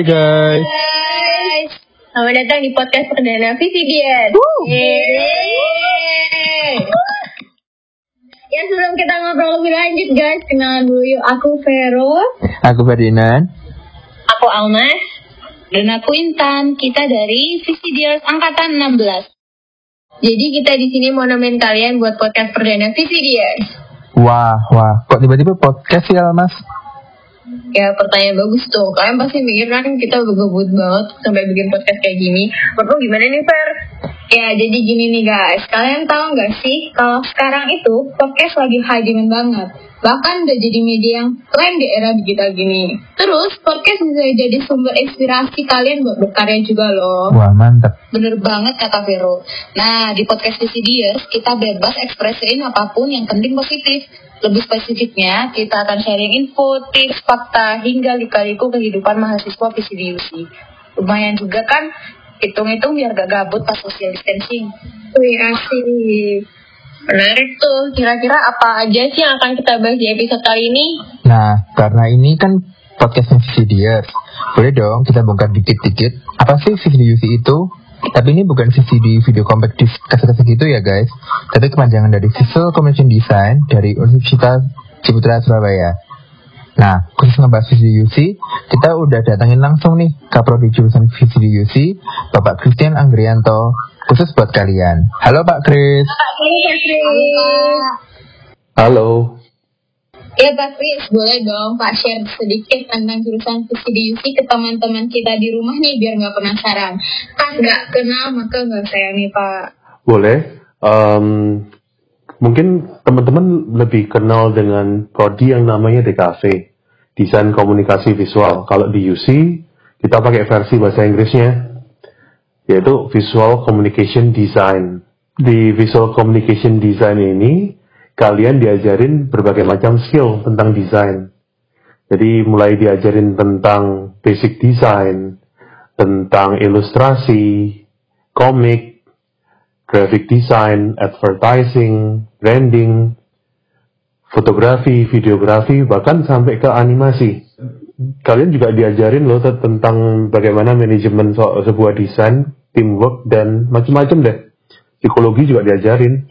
Hai guys. Guys, selamat datang di podcast perdana. Yeay. Ya sebelum kita ngobrol lebih lanjut guys, kenalan dulu yuk. Aku Vero, Aku Ferdinand. aku Almas, dan aku Intan. Kita dari VCDS angkatan 16. Jadi kita di sini mau nemenin kalian buat podcast perdana VCDS. Wah, wah. Kok tiba-tiba podcast ya, Mas? Ya pertanyaan bagus tuh. Kalian pasti mikir kan kita gabut banget sampai bikin podcast kayak gini. Menurut gimana nih Fer? Ya jadi gini nih guys. Kalian tahu nggak sih kalau sekarang itu podcast lagi high banget. Bahkan udah jadi media yang tren di era digital gini. Terus podcast bisa jadi sumber inspirasi kalian buat berkarya juga loh. Wah, mantap. Bener banget kata Vero. Nah, di podcast VCDers, kita bebas ekspresiin apa pun yang penting positif. Lebih spesifiknya, kita akan sharing info, tips, fakta, hingga lika-liku kehidupan mahasiswa VCDUC. Lumayan juga kan, hitung-hitung biar gak gabut pas social distancing. Wih, asik. Menarik tuh, kira-kira apa aja sih yang akan kita bahas di episode kali ini? Nah, karena ini kan podcastnya VCDers. Boleh dong kita bongkar dikit-dikit. Apa sih VCDUC itu? Tapi ini bukan VCD video compact disc kaset-kaset gitu ya guys. Tapi kepanjangan dari Visual Communication Design dari Universitas Ciputra Surabaya. Nah, khusus ngebahas VCDUC, kita udah datangin langsung nih Kaprodi jurusan VCDUC, Bapak Christian Anggrianto, khusus buat kalian. Halo Pak Chris. Halo, Pak. Halo, Ya Pak Kris, boleh dong Pak share sedikit tentang jurusan VCDUC ke teman-teman kita di rumah nih biar nggak penasaran. Kan nggak kenal maka nggak sayang nih Pak. boleh. Em, mungkin teman-teman lebih kenal dengan prodi yang namanya DKV, Desain Komunikasi Visual. Kalau di UC, kita pakai versi bahasa Inggrisnya, yaitu Visual Communication Design. Di Visual Communication Design ini, kalian diajarin berbagai macam skill tentang desain. Jadi mulai diajarin tentang basic design, tentang ilustrasi, komik, graphic design, advertising, branding, fotografi, videografi, bahkan sampai ke animasi. Kalian juga diajarin loh te- tentang bagaimana manajemen so- sebuah desain, teamwork, dan macam-macam deh. Psikologi juga diajarin.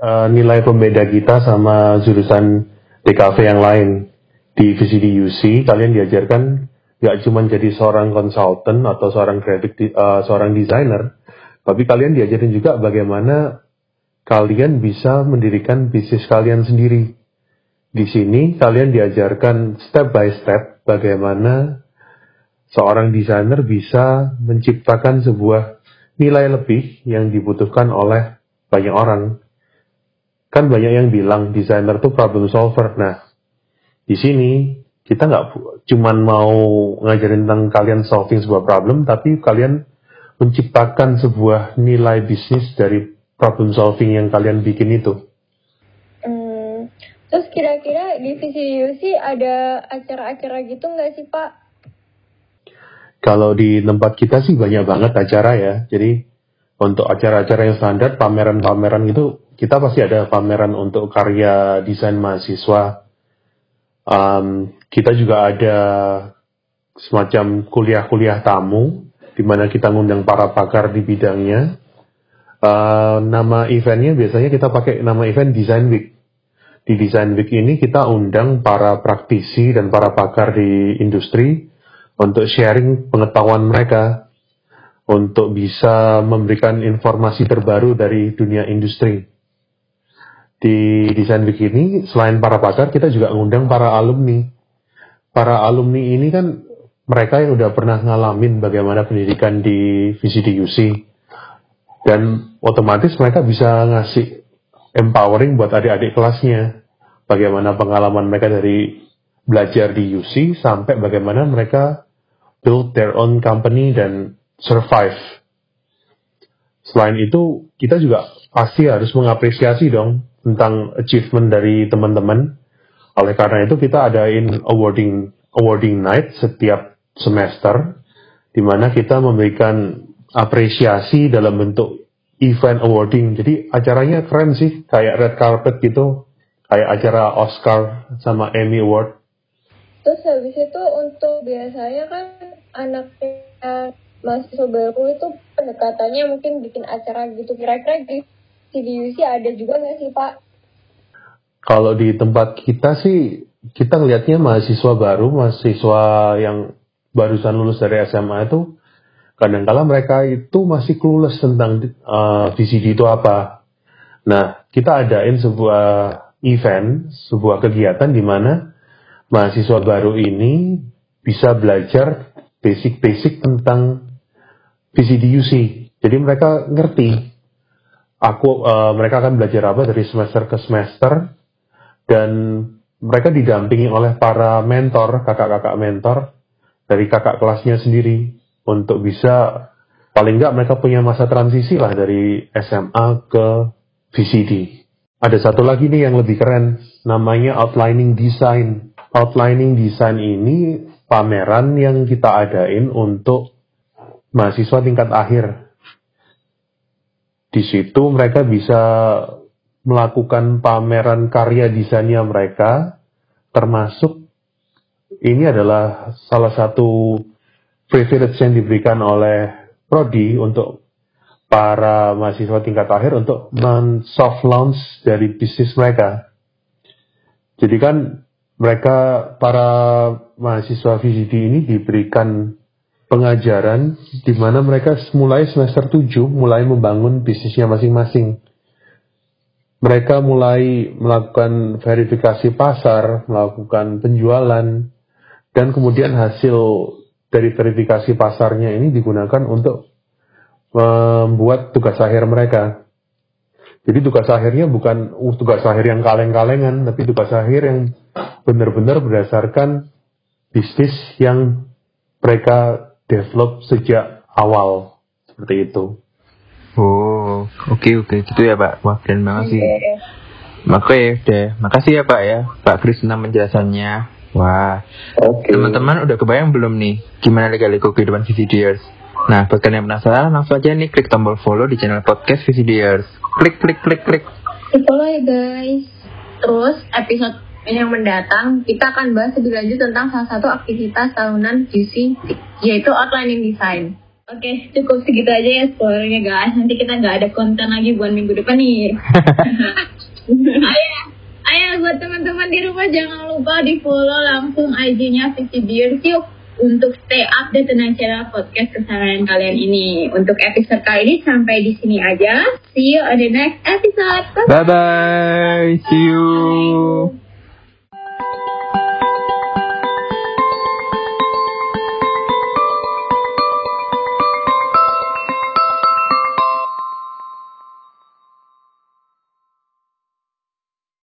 Eh, nilai pembeda kita sama jurusan DKV yang lain di VCDUC, kalian diajarkan nggak cuma jadi seorang konsultan atau seorang graphic, di- eh, seorang desainer, tapi kalian diajarin juga bagaimana kalian bisa mendirikan bisnis kalian sendiri. Di sini kalian diajarkan step by step bagaimana seorang desainer bisa menciptakan sebuah nilai lebih yang dibutuhkan oleh banyak orang. Kan banyak yang bilang desainer tuh problem solver. Nah, di sini kita nggak cuman mau ngajarin tentang kalian solving sebuah problem, tapi kalian menciptakan sebuah nilai bisnis dari problem solving yang kalian bikin itu. Hmm, terus kira-kira di VCDUC ada acara-acara gitu nggak sih Pak? Kalau di tempat kita sih banyak banget acara ya. Jadi untuk acara-acara yang standar, pameran-pameran itu kita pasti ada pameran untuk karya desain mahasiswa. Um, kita juga ada semacam kuliah-kuliah tamu di mana kita ngundang para pakar di bidangnya. Uh, nama eventnya biasanya kita pakai nama event Design Week. Di Design Week ini kita undang para praktisi dan para pakar di industri untuk sharing pengetahuan mereka untuk bisa memberikan informasi terbaru dari dunia industri. Di Design Week ini, selain para pakar, kita juga ngundang para alumni. Para alumni ini kan mereka yang udah pernah ngalamin bagaimana pendidikan di VCDUC. Dan otomatis mereka bisa ngasih empowering buat adik-adik kelasnya. Bagaimana pengalaman mereka dari belajar di UC sampai bagaimana mereka build their own company dan survive. Selain itu, kita juga pasti harus mengapresiasi dong tentang achievement dari teman-teman. Oleh karena itu kita adain awarding awarding night setiap semester di mana kita memberikan apresiasi dalam bentuk event awarding. Jadi acaranya keren sih, kayak red carpet gitu, kayak acara Oscar sama Emmy Award. Terus habis itu untuk biasanya kan anaknya mahasiswa baru itu pendekatannya mungkin bikin acara gitu kira-kira di CDUC ada juga nggak sih Pak? Kalau di tempat kita sih kita ngelihatnya mahasiswa baru, mahasiswa yang barusan lulus dari SMA itu kadang-kala mereka itu masih clueless tentang uh, eh, VCD itu apa. Nah, kita adain sebuah event, sebuah kegiatan di mana mahasiswa baru ini bisa belajar basic-basic tentang VCDUC. Jadi mereka ngerti. Aku uh, mereka akan belajar apa dari semester ke semester dan mereka didampingi oleh para mentor, kakak-kakak mentor dari kakak kelasnya sendiri untuk bisa paling nggak mereka punya masa transisi lah dari SMA ke VCD. Ada satu lagi nih yang lebih keren, namanya outlining design. Outlining design ini pameran yang kita adain untuk mahasiswa tingkat akhir. Di situ mereka bisa melakukan pameran karya desainnya mereka, termasuk ini adalah salah satu privilege yang diberikan oleh Prodi untuk para mahasiswa tingkat akhir untuk men-soft launch dari bisnis mereka. Jadi kan mereka para mahasiswa VCD ini diberikan pengajaran di mana mereka mulai semester 7 mulai membangun bisnisnya masing-masing. Mereka mulai melakukan verifikasi pasar, melakukan penjualan, dan kemudian hasil dari verifikasi pasarnya ini digunakan untuk membuat tugas akhir mereka. Jadi tugas akhirnya bukan uh, tugas akhir yang kaleng-kalengan, tapi tugas akhir yang benar-benar berdasarkan bisnis yang mereka develop sejak awal seperti itu. Oh, oke okay, oke, okay. gitu ya Pak. Wah, keren banget sih. Oke, okay, deh. Makasih ya Pak ya, Pak Krisna penjelasannya. Wah, okay. teman-teman udah kebayang belum nih gimana legal-legal kehidupan VCDers? Nah, buat kalian yang penasaran, langsung aja nih klik tombol follow di channel podcast VCDers. Klik, klik, klik, klik. Di follow ya guys. Terus episode yang mendatang kita akan bahas lebih lanjut tentang salah satu aktivitas tahunan QC yaitu outlining design. Oke, cukup segitu aja ya spoilernya guys. Nanti kita nggak ada konten lagi buat minggu depan nih. Di rumah jangan lupa di follow langsung IG-nya Vicky Beers yuk untuk stay update dengan channel podcast kesayangan kalian ini. Untuk episode kali ini sampai di sini aja. See you on the next episode. Bye bye. See you. Bye.